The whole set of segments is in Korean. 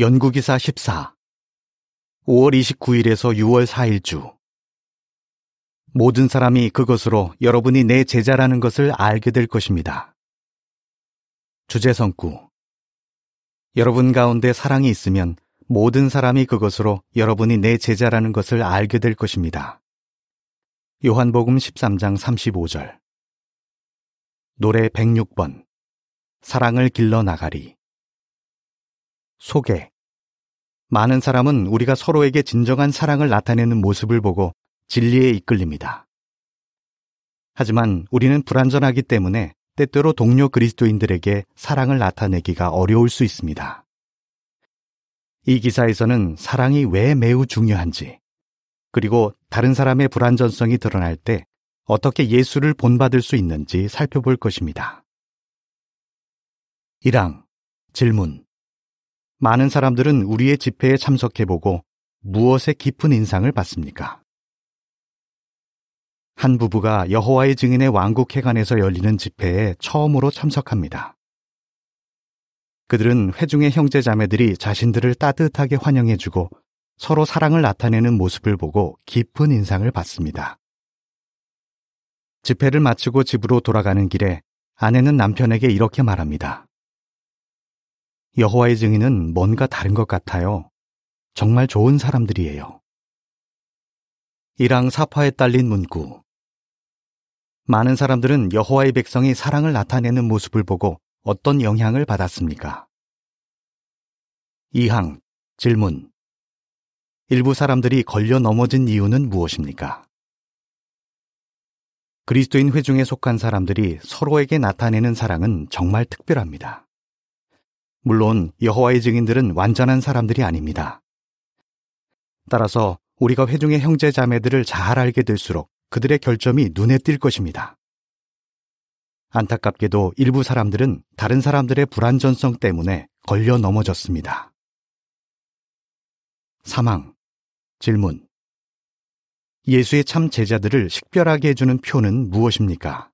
연구기사 14 5월 29일에서 6월 4일 주. 모든 사람이 그것으로 여러분이 내 제자라는 것을 알게 될 것입니다. 주제성구. 여러분 가운데 사랑이 있으면 모든 사람이 그것으로 여러분이 내 제자라는 것을 알게 될 것입니다. 요한복음 13장 35절. 노래 106번. 사랑을 길러 나가리 소개. 많은 사람은 우리가 서로에게 진정한 사랑을 나타내는 모습을 보고 진리에 이끌립니다. 하지만 우리는 불완전하기 때문에 때때로 동료 그리스도인들에게 사랑을 나타내기가 어려울 수 있습니다. 이 기사에서는 사랑이 왜 매우 중요한지, 그리고 다른 사람의 불완전성이 드러날 때 어떻게 예수를 본받을 수 있는지 살펴볼 것입니다. 1항 질문 많은 사람들은 우리의 집회에 참석해보고 무엇에 깊은 인상을 받습니까? 한 부부가 여호와의 증인의 왕국회관에서 열리는 집회에 처음으로 참석합니다. 그들은 회중의 형제 자매들이 자신들을 따뜻하게 환영해주고 서로 사랑을 나타내는 모습을 보고 깊은 인상을 받습니다. 집회를 마치고 집으로 돌아가는 길에 아내는 남편에게 이렇게 말합니다. 여호와의 증인은 뭔가 다른 것 같아요. 정말 좋은 사람들이에요. 이랑 사파에 딸린 문구. 많은 사람들은 여호와의 백성이 사랑을 나타내는 모습을 보고 어떤 영향을 받았습니까? 이항 질문. 일부 사람들이 걸려 넘어진 이유는 무엇입니까? 그리스도인 회중에 속한 사람들이 서로에게 나타내는 사랑은 정말 특별합니다. 물론 여호와의 증인들은 완전한 사람들이 아닙니다. 따라서 우리가 회중의 형제 자매들을 잘 알게 될수록 그들의 결점이 눈에 띌 것입니다. 안타깝게도 일부 사람들은 다른 사람들의 불완전성 때문에 걸려 넘어졌습니다. 사망. 질문. 예수의 참 제자들을 식별하게 해주는 표는 무엇입니까?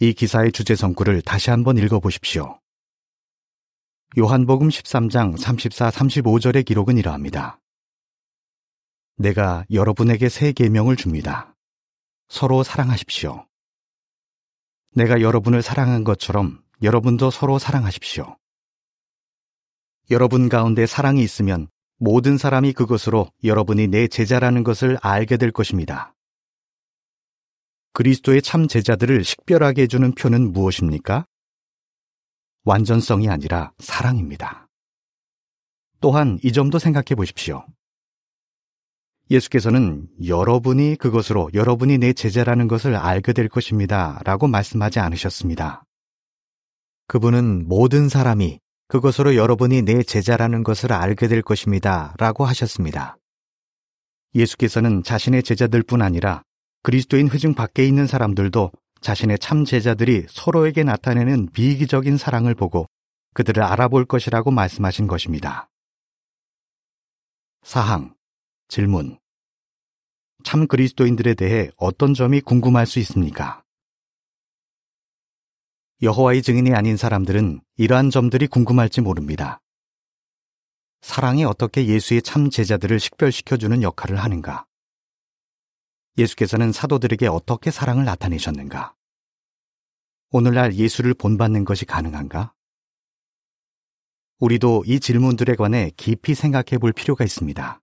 이 기사의 주제 성구를 다시 한번 읽어보십시오. 요한복음 13장 34, 35절의 기록은 이러합니다. 내가 여러분에게 새 계명을 줍니다. 서로 사랑하십시오. 내가 여러분을 사랑한 것처럼 여러분도 서로 사랑하십시오. 여러분 가운데 사랑이 있으면 모든 사람이 그것으로 여러분이 내 제자라는 것을 알게 될 것입니다. 그리스도의 참 제자들을 식별하게 해주는 표는 무엇입니까? 완전성이 아니라 사랑입니다. 또한 이 점도 생각해 보십시오. 예수께서는 여러분이 그것으로 여러분이 내 제자라는 것을 알게 될 것입니다. 라고 말씀하지 않으셨습니다. 그분은 모든 사람이 그것으로 여러분이 내 제자라는 것을 알게 될 것입니다. 라고 하셨습니다. 예수께서는 자신의 제자들 뿐 아니라 그리스도인 회중 밖에 있는 사람들도 자신의 참 제자들이 서로에게 나타내는 비이기적인 사랑을 보고 그들을 알아볼 것이라고 말씀하신 것입니다. 사항, 질문. 참 그리스도인들에 대해 어떤 점이 궁금할 수 있습니까? 여호와의 증인이 아닌 사람들은 이러한 점들이 궁금할지 모릅니다. 사랑이 어떻게 예수의 참 제자들을 식별시켜주는 역할을 하는가? 예수께서는 사도들에게 어떻게 사랑을 나타내셨는가? 오늘날 예수를 본받는 것이 가능한가? 우리도 이 질문들에 관해 깊이 생각해 볼 필요가 있습니다.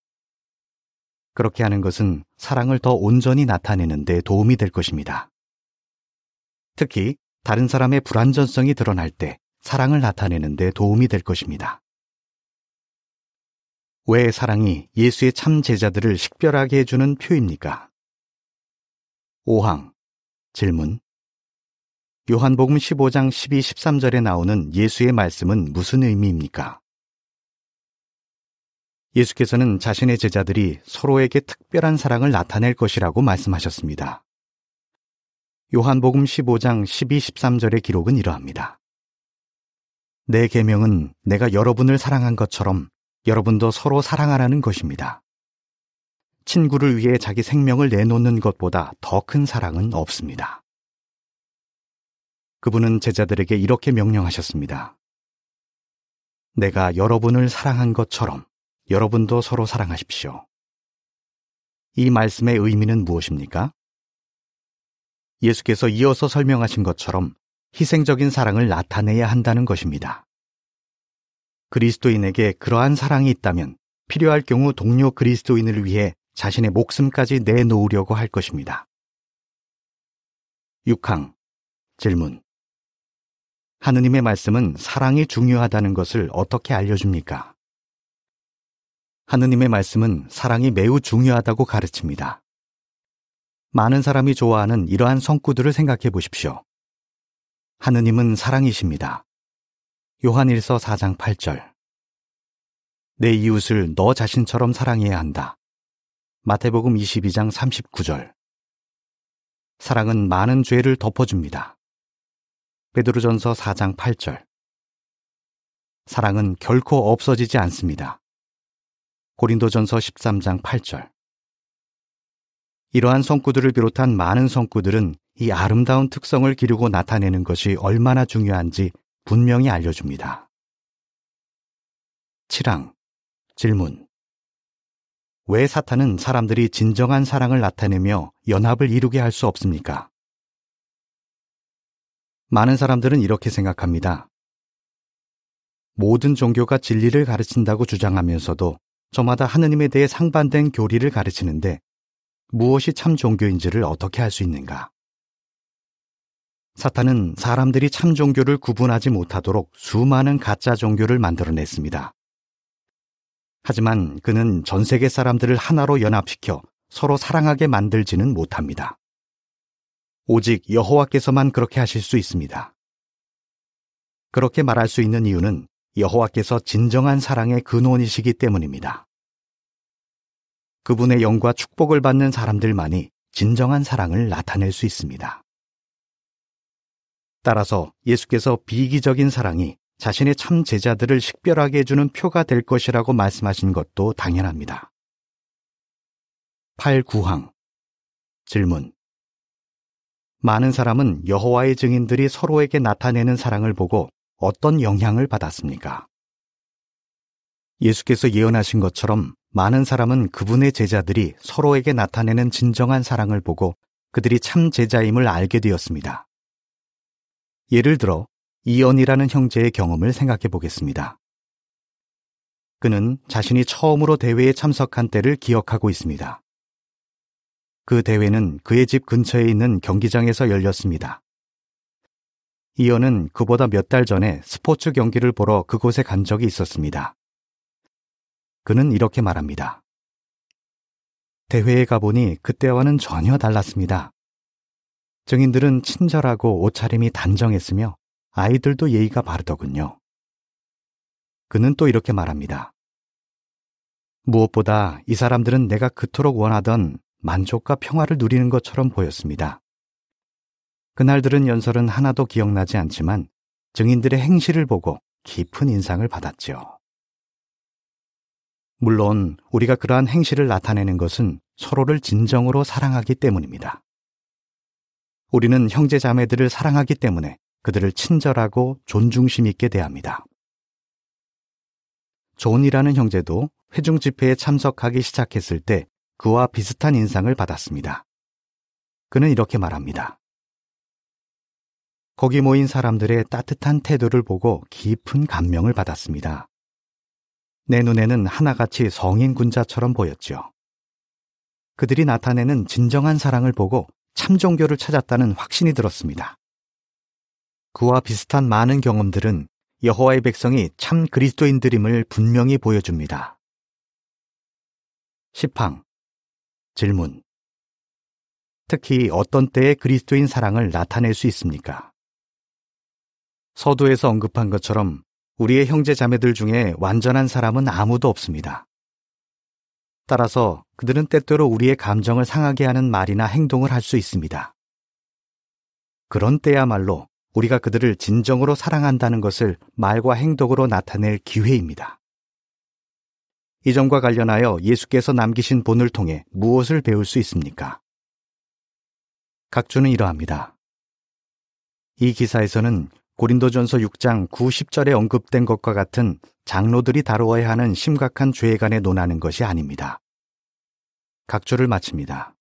그렇게 하는 것은 사랑을 더 온전히 나타내는 데 도움이 될 것입니다. 특히 다른 사람의 불완전성이 드러날 때 사랑을 나타내는 데 도움이 될 것입니다. 왜 사랑이 예수의 참 제자들을 식별하게 해주는 표입니까? 5항 질문 요한복음 15장 12, 13절에 나오는 예수의 말씀은 무슨 의미입니까? 예수께서는 자신의 제자들이 서로에게 특별한 사랑을 나타낼 것이라고 말씀하셨습니다. 요한복음 15장 12, 13절의 기록은 이러합니다. 내 계명은 내가 여러분을 사랑한 것처럼 여러분도 서로 사랑하라는 것입니다. 친구를 위해 자기 생명을 내놓는 것보다 더 큰 사랑은 없습니다. 그분은 제자들에게 이렇게 명령하셨습니다. 내가 여러분을 사랑한 것처럼 여러분도 서로 사랑하십시오. 이 말씀의 의미는 무엇입니까? 예수께서 이어서 설명하신 것처럼 희생적인 사랑을 나타내야 한다는 것입니다. 그리스도인에게 그러한 사랑이 있다면 필요할 경우 동료 그리스도인을 위해 자신의 목숨까지 내놓으려고 할 것입니다. 6항 질문 하느님의 말씀은 사랑이 중요하다는 것을 어떻게 알려줍니까? 하느님의 말씀은 사랑이 매우 중요하다고 가르칩니다. 많은 사람이 좋아하는 이러한 성구들을 생각해 보십시오. 하느님은 사랑이십니다. 요한일서 4장 8절. 내 이웃을 너 자신처럼 사랑해야 한다. 마태복음 22장 39절. 사랑은 많은 죄를 덮어줍니다. 베드로전서 4장 8절. 사랑은 결코 없어지지 않습니다. 고린도전서 13장 8절. 이러한 성구들을 비롯한 많은 성구들은 이 아름다운 특성을 기르고 나타내는 것이 얼마나 중요한지 분명히 알려줍니다. 7항 질문 왜 사탄은 사람들이 진정한 사랑을 나타내며 연합을 이루게 할 수 없습니까? 많은 사람들은 이렇게 생각합니다. 모든 종교가 진리를 가르친다고 주장하면서도 저마다 하느님에 대해 상반된 교리를 가르치는데 무엇이 참 종교인지를 어떻게 할 수 있는가? 사탄은 사람들이 참 종교를 구분하지 못하도록 수많은 가짜 종교를 만들어냈습니다. 하지만 그는 전 세계 사람들을 하나로 연합시켜 서로 사랑하게 만들지는 못합니다. 오직 여호와께서만 그렇게 하실 수 있습니다. 그렇게 말할 수 있는 이유는 여호와께서 진정한 사랑의 근원이시기 때문입니다. 그분의 영과 축복을 받는 사람들만이 진정한 사랑을 나타낼 수 있습니다. 따라서 예수께서 비기적인 사랑이 자신의 참 제자들을 식별하게 해주는 표가 될 것이라고 말씀하신 것도 당연합니다. 8, 9항 질문 많은 사람은 여호와의 증인들이 서로에게 나타내는 사랑을 보고 어떤 영향을 받았습니까? 예수께서 예언하신 것처럼 많은 사람은 그분의 제자들이 서로에게 나타내는 진정한 사랑을 보고 그들이 참 제자임을 알게 되었습니다. 예를 들어 이언이라는 형제의 경험을 생각해 보겠습니다. 그는 자신이 처음으로 대회에 참석한 때를 기억하고 있습니다. 그 대회는 그의 집 근처에 있는 경기장에서 열렸습니다. 이언은 그보다 몇 달 전에 스포츠 경기를 보러 그곳에 간 적이 있었습니다. 그는 이렇게 말합니다. 대회에 가보니 그때와는 전혀 달랐습니다. 증인들은 친절하고 옷차림이 단정했으며 아이들도 예의가 바르더군요. 그는 또 이렇게 말합니다. 무엇보다 이 사람들은 내가 그토록 원하던 만족과 평화를 누리는 것처럼 보였습니다. 그날 들은 연설은 하나도 기억나지 않지만 증인들의 행실을 보고 깊은 인상을 받았지요. 물론 우리가 그러한 행실을 나타내는 것은 서로를 진정으로 사랑하기 때문입니다. 우리는 형제 자매들을 사랑하기 때문에 그들을 친절하고 존중심 있게 대합니다. 존이라는 형제도 회중 집회에 참석하기 시작했을 때 그와 비슷한 인상을 받았습니다. 그는 이렇게 말합니다. 거기 모인 사람들의 따뜻한 태도를 보고 깊은 감명을 받았습니다. 내 눈에는 하나같이 성인 군자처럼 보였죠. 그들이 나타내는 진정한 사랑을 보고 참 종교를 찾았다는 확신이 들었습니다. 그와 비슷한 많은 경험들은 여호와의 백성이 참 그리스도인들임을 분명히 보여줍니다. 10항 질문 특히 어떤 때에 그리스도인 사랑을 나타낼 수 있습니까? 서두에서 언급한 것처럼 우리의 형제 자매들 중에 완전한 사람은 아무도 없습니다. 따라서 그들은 때때로 우리의 감정을 상하게 하는 말이나 행동을 할 수 있습니다. 그런 때야말로 우리가 그들을 진정으로 사랑한다는 것을 말과 행동으로 나타낼 기회입니다. 이 점과 관련하여 예수께서 남기신 본을 통해 무엇을 배울 수 있습니까? 각주는 이러합니다. 이 기사에서는 고린도전서 6장 9, 10절에 언급된 것과 같은 장로들이 다루어야 하는 심각한 죄에 관해 논하는 것이 아닙니다. 각조를 마칩니다.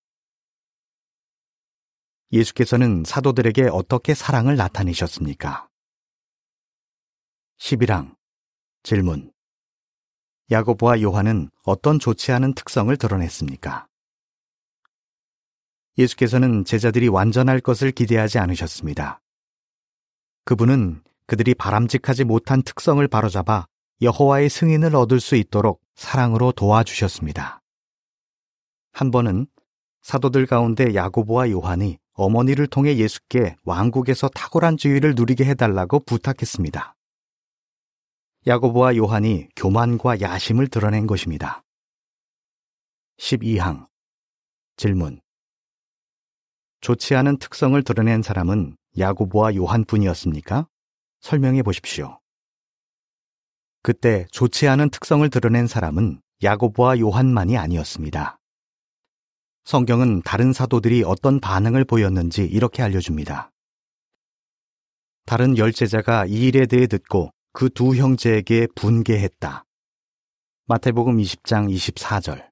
예수께서는 사도들에게 어떻게 사랑을 나타내셨습니까? 11항 질문 야고보와 요한은 어떤 좋지 않은 특성을 드러냈습니까? 예수께서는 제자들이 완전할 것을 기대하지 않으셨습니다. 그분은 그들이 바람직하지 못한 특성을 바로잡아 여호와의 승인을 얻을 수 있도록 사랑으로 도와주셨습니다. 한 번은 사도들 가운데 야고보와 요한이 어머니를 통해 예수께 왕국에서 탁월한 지위를 누리게 해달라고 부탁했습니다. 야고보와 요한이 교만과 야심을 드러낸 것입니다. 12항 질문 좋지 않은 특성을 드러낸 사람은 야고보와 요한뿐이었습니까? 설명해 보십시오. 그때 좋지 않은 특성을 드러낸 사람은 야고보와 요한만이 아니었습니다. 성경은 다른 사도들이 어떤 반응을 보였는지 이렇게 알려줍니다. 다른 열제자가 이 일에 대해 듣고 그 두 형제에게 분개했다. 마태복음 20장 24절.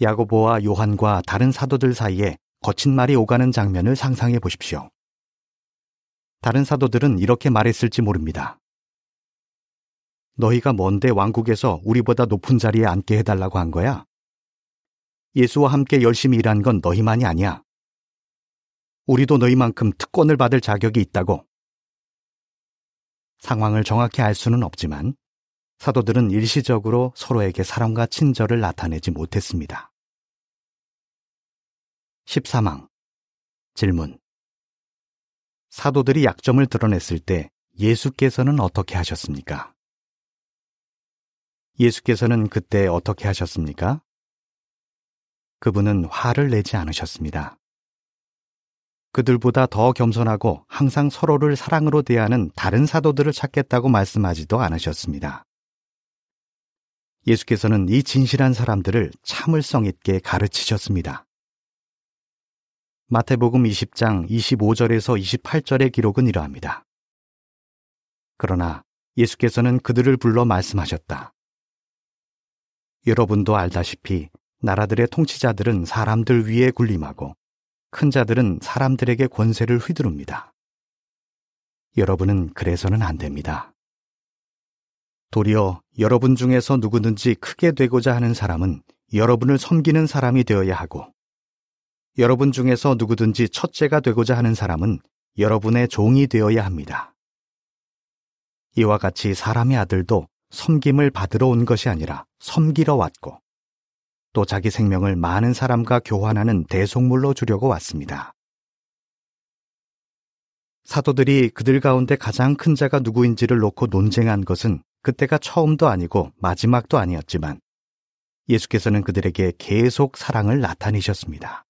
야고보와 요한과 다른 사도들 사이에 거친 말이 오가는 장면을 상상해 보십시오. 다른 사도들은 이렇게 말했을지 모릅니다. 너희가 뭔데 왕국에서 우리보다 높은 자리에 앉게 해달라고 한 거야? 예수와 함께 열심히 일한 건 너희만이 아니야. 우리도 너희만큼 특권을 받을 자격이 있다고. 상황을 정확히 알 수는 없지만 사도들은 일시적으로 서로에게 사랑과 친절을 나타내지 못했습니다. 13항 질문 사도들이 약점을 드러냈을 때 예수께서는 어떻게 하셨습니까? 예수께서는 그때 어떻게 하셨습니까? 그분은 화를 내지 않으셨습니다. 그들보다 더 겸손하고 항상 서로를 사랑으로 대하는 다른 사도들을 찾겠다고 말씀하지도 않으셨습니다. 예수께서는 이 진실한 사람들을 참을성 있게 가르치셨습니다. 마태복음 20장 25절에서 28절의 기록은 이러합니다. 그러나 예수께서는 그들을 불러 말씀하셨다. 여러분도 알다시피 나라들의 통치자들은 사람들 위에 군림하고 큰 자들은 사람들에게 권세를 휘두릅니다. 여러분은 그래서는 안 됩니다. 도리어 여러분 중에서 누구든지 크게 되고자 하는 사람은 여러분을 섬기는 사람이 되어야 하고, 여러분 중에서 누구든지 첫째가 되고자 하는 사람은 여러분의 종이 되어야 합니다. 이와 같이 사람의 아들도 섬김을 받으러 온 것이 아니라 섬기러 왔고, 또 자기 생명을 많은 사람과 교환하는 대속물로 주려고 왔습니다. 사도들이 그들 가운데 가장 큰 자가 누구인지를 놓고 논쟁한 것은 그때가 처음도 아니고 마지막도 아니었지만 예수께서는 그들에게 계속 사랑을 나타내셨습니다.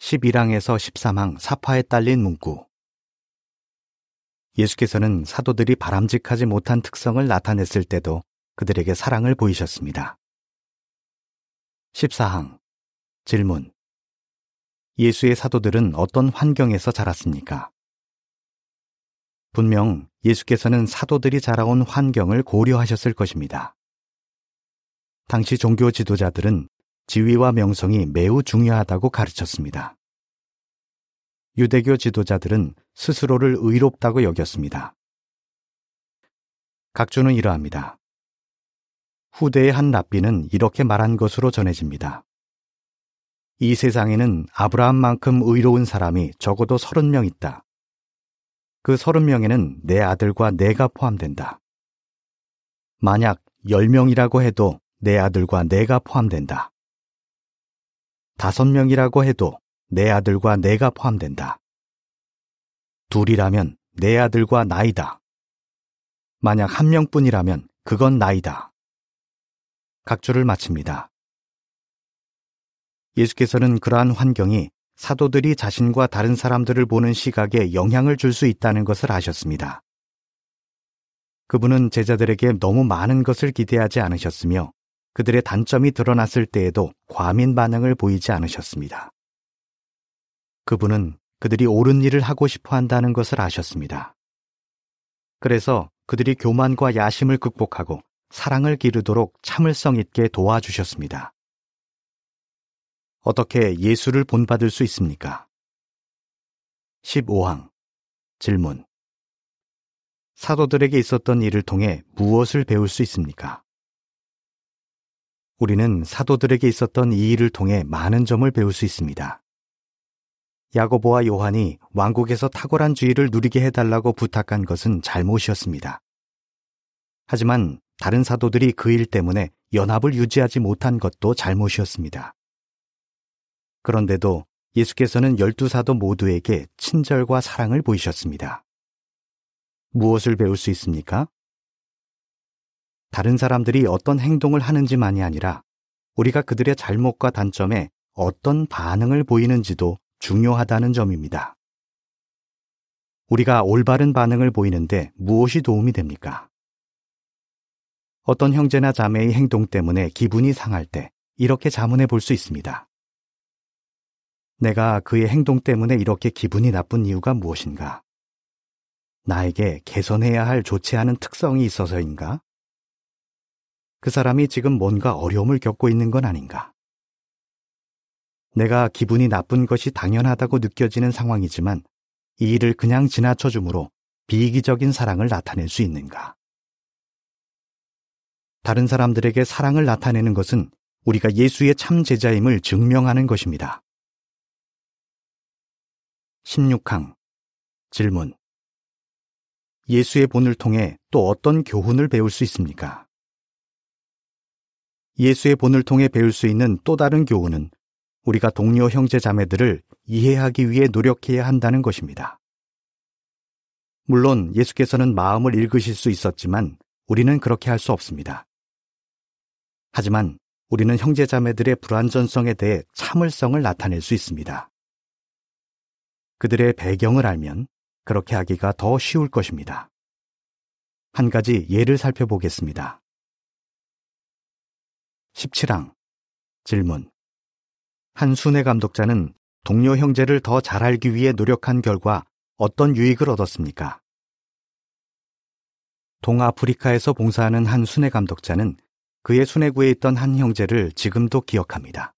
11항에서 13항 사파에 딸린 문구 예수께서는 사도들이 바람직하지 못한 특성을 나타냈을 때도 그들에게 사랑을 보이셨습니다. 14항 질문 예수의 사도들은 어떤 환경에서 자랐습니까? 분명 예수께서는 사도들이 자라온 환경을 고려하셨을 것입니다. 당시 종교 지도자들은 지위와 명성이 매우 중요하다고 가르쳤습니다. 유대교 지도자들은 스스로를 의롭다고 여겼습니다. 각주는 이러합니다. 후대의 한 랍비는 이렇게 말한 것으로 전해집니다. 이 세상에는 아브라함만큼 의로운 사람이 적어도 서른 명 있다. 그 서른 명에는 내 아들과 내가 포함된다. 만약 열 명이라고 해도 내 아들과 내가 포함된다. 다섯 명이라고 해도 내 아들과 내가 포함된다. 둘이라면 내 아들과 나이다. 만약 한 명뿐이라면 그건 나이다. 각주를 마칩니다. 예수께서는 그러한 환경이 사도들이 자신과 다른 사람들을 보는 시각에 영향을 줄 수 있다는 것을 아셨습니다. 그분은 제자들에게 너무 많은 것을 기대하지 않으셨으며 그들의 단점이 드러났을 때에도 과민 반응을 보이지 않으셨습니다. 그분은 그들이 옳은 일을 하고 싶어 한다는 것을 아셨습니다. 그래서 그들이 교만과 야심을 극복하고 사랑을 기르도록 참을성 있게 도와주셨습니다. 어떻게 예수를 본받을 수 있습니까? 15항 질문 사도들에게 있었던 일을 통해 무엇을 배울 수 있습니까? 우리는 사도들에게 있었던 이 일을 통해 많은 점을 배울 수 있습니다. 야고보와 요한이 왕국에서 탁월한 주의를 누리게 해달라고 부탁한 것은 잘못이었습니다. 하지만 다른 사도들이 그 일 때문에 연합을 유지하지 못한 것도 잘못이었습니다. 그런데도 예수께서는 열두 사도 모두에게 친절과 사랑을 보이셨습니다. 무엇을 배울 수 있습니까? 다른 사람들이 어떤 행동을 하는지만이 아니라 우리가 그들의 잘못과 단점에 어떤 반응을 보이는지도 중요하다는 점입니다. 우리가 올바른 반응을 보이는데 무엇이 도움이 됩니까? 어떤 형제나 자매의 행동 때문에 기분이 상할 때 이렇게 자문해 볼 수 있습니다. 내가 그의 행동 때문에 이렇게 기분이 나쁜 이유가 무엇인가? 나에게 개선해야 할 좋지 않은 특성이 있어서인가? 그 사람이 지금 뭔가 어려움을 겪고 있는 건 아닌가? 내가 기분이 나쁜 것이 당연하다고 느껴지는 상황이지만 이 일을 그냥 지나쳐 주므로 비이기적인 사랑을 나타낼 수 있는가? 다른 사람들에게 사랑을 나타내는 것은 우리가 예수의 참 제자임을 증명하는 것입니다. 16항 질문 예수의 본을 통해 또 어떤 교훈을 배울 수 있습니까? 예수의 본을 통해 배울 수 있는 또 다른 교훈은 우리가 동료 형제 자매들을 이해하기 위해 노력해야 한다는 것입니다. 물론 예수께서는 마음을 읽으실 수 있었지만 우리는 그렇게 할 수 없습니다. 하지만 우리는 형제 자매들의 불완전성에 대해 참을성을 나타낼 수 있습니다. 그들의 배경을 알면 그렇게 하기가 더 쉬울 것입니다. 한 가지 예를 살펴보겠습니다. 17항 질문 한 순회 감독자는 동료 형제를 더 잘 알기 위해 노력한 결과 어떤 유익을 얻었습니까? 동아프리카에서 봉사하는 한 순회 감독자는 그의 순회구에 있던 한 형제를 지금도 기억합니다.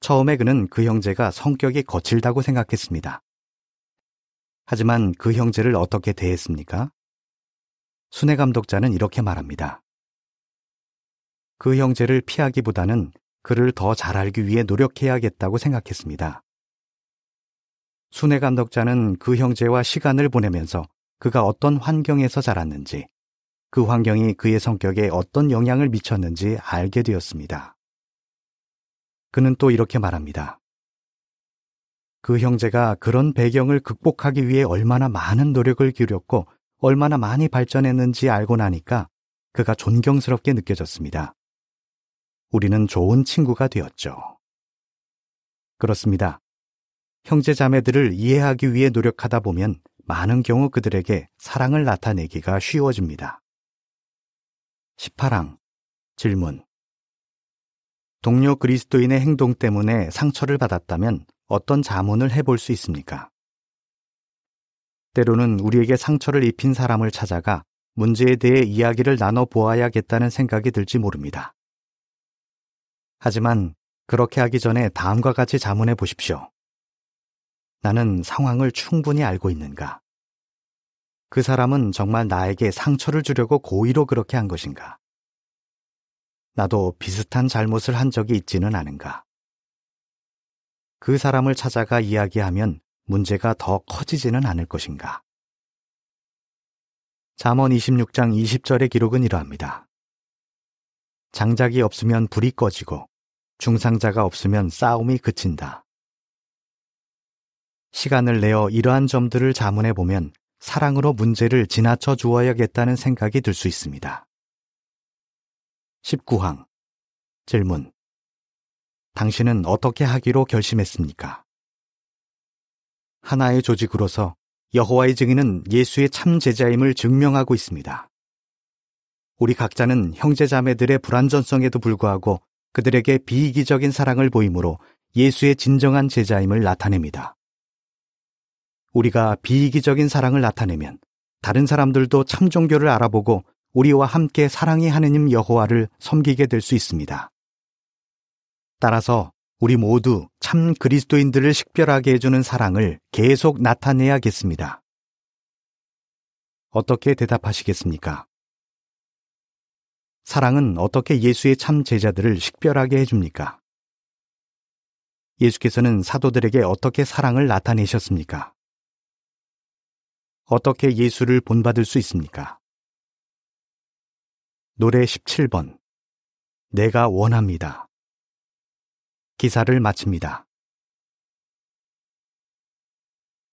처음에 그는 그 형제가 성격이 거칠다고 생각했습니다. 하지만 그 형제를 어떻게 대했습니까? 순회 감독자는 이렇게 말합니다. 그 형제를 피하기보다는 그를 더 잘 알기 위해 노력해야겠다고 생각했습니다. 순회 감독자는 그 형제와 시간을 보내면서 그가 어떤 환경에서 자랐는지, 그 환경이 그의 성격에 어떤 영향을 미쳤는지 알게 되었습니다. 그는 또 이렇게 말합니다. 그 형제가 그런 배경을 극복하기 위해 얼마나 많은 노력을 기울였고 얼마나 많이 발전했는지 알고 나니까 그가 존경스럽게 느껴졌습니다. 우리는 좋은 친구가 되었죠. 그렇습니다. 형제 자매들을 이해하기 위해 노력하다 보면 많은 경우 그들에게 사랑을 나타내기가 쉬워집니다. 18항 질문 동료 그리스도인의 행동 때문에 상처를 받았다면 어떤 자문을 해볼 수 있습니까? 때로는 우리에게 상처를 입힌 사람을 찾아가 문제에 대해 이야기를 나눠 보아야겠다는 생각이 들지 모릅니다. 하지만 그렇게 하기 전에 다음과 같이 자문해 보십시오. 나는 상황을 충분히 알고 있는가? 그 사람은 정말 나에게 상처를 주려고 고의로 그렇게 한 것인가? 나도 비슷한 잘못을 한 적이 있지는 않은가. 그 사람을 찾아가 이야기하면 문제가 더 커지지는 않을 것인가. 잠언 26장 20절의 기록은 이러합니다. 장작이 없으면 불이 꺼지고 중상자가 없으면 싸움이 그친다. 시간을 내어 이러한 점들을 자문해 보면 사랑으로 문제를 지나쳐 주어야겠다는 생각이 들 수 있습니다. 19항 질문 당신은 어떻게 하기로 결심했습니까? 하나의 조직으로서 여호와의 증인은 예수의 참 제자임을 증명하고 있습니다. 우리 각자는 형제자매들의 불완전성에도 불구하고 그들에게 비이기적인 사랑을 보이므로 예수의 진정한 제자임을 나타냅니다. 우리가 비이기적인 사랑을 나타내면 다른 사람들도 참 종교를 알아보고 우리와 함께 사랑의 하느님 여호와를 섬기게 될 수 있습니다. 따라서 우리 모두 참 그리스도인들을 식별하게 해주는 사랑을 계속 나타내야겠습니다. 어떻게 대답하시겠습니까? 사랑은 어떻게 예수의 참 제자들을 식별하게 해줍니까? 예수께서는 사도들에게 어떻게 사랑을 나타내셨습니까? 어떻게 예수를 본받을 수 있습니까? 노래 17번. 내가 원합니다. 기사를 마칩니다.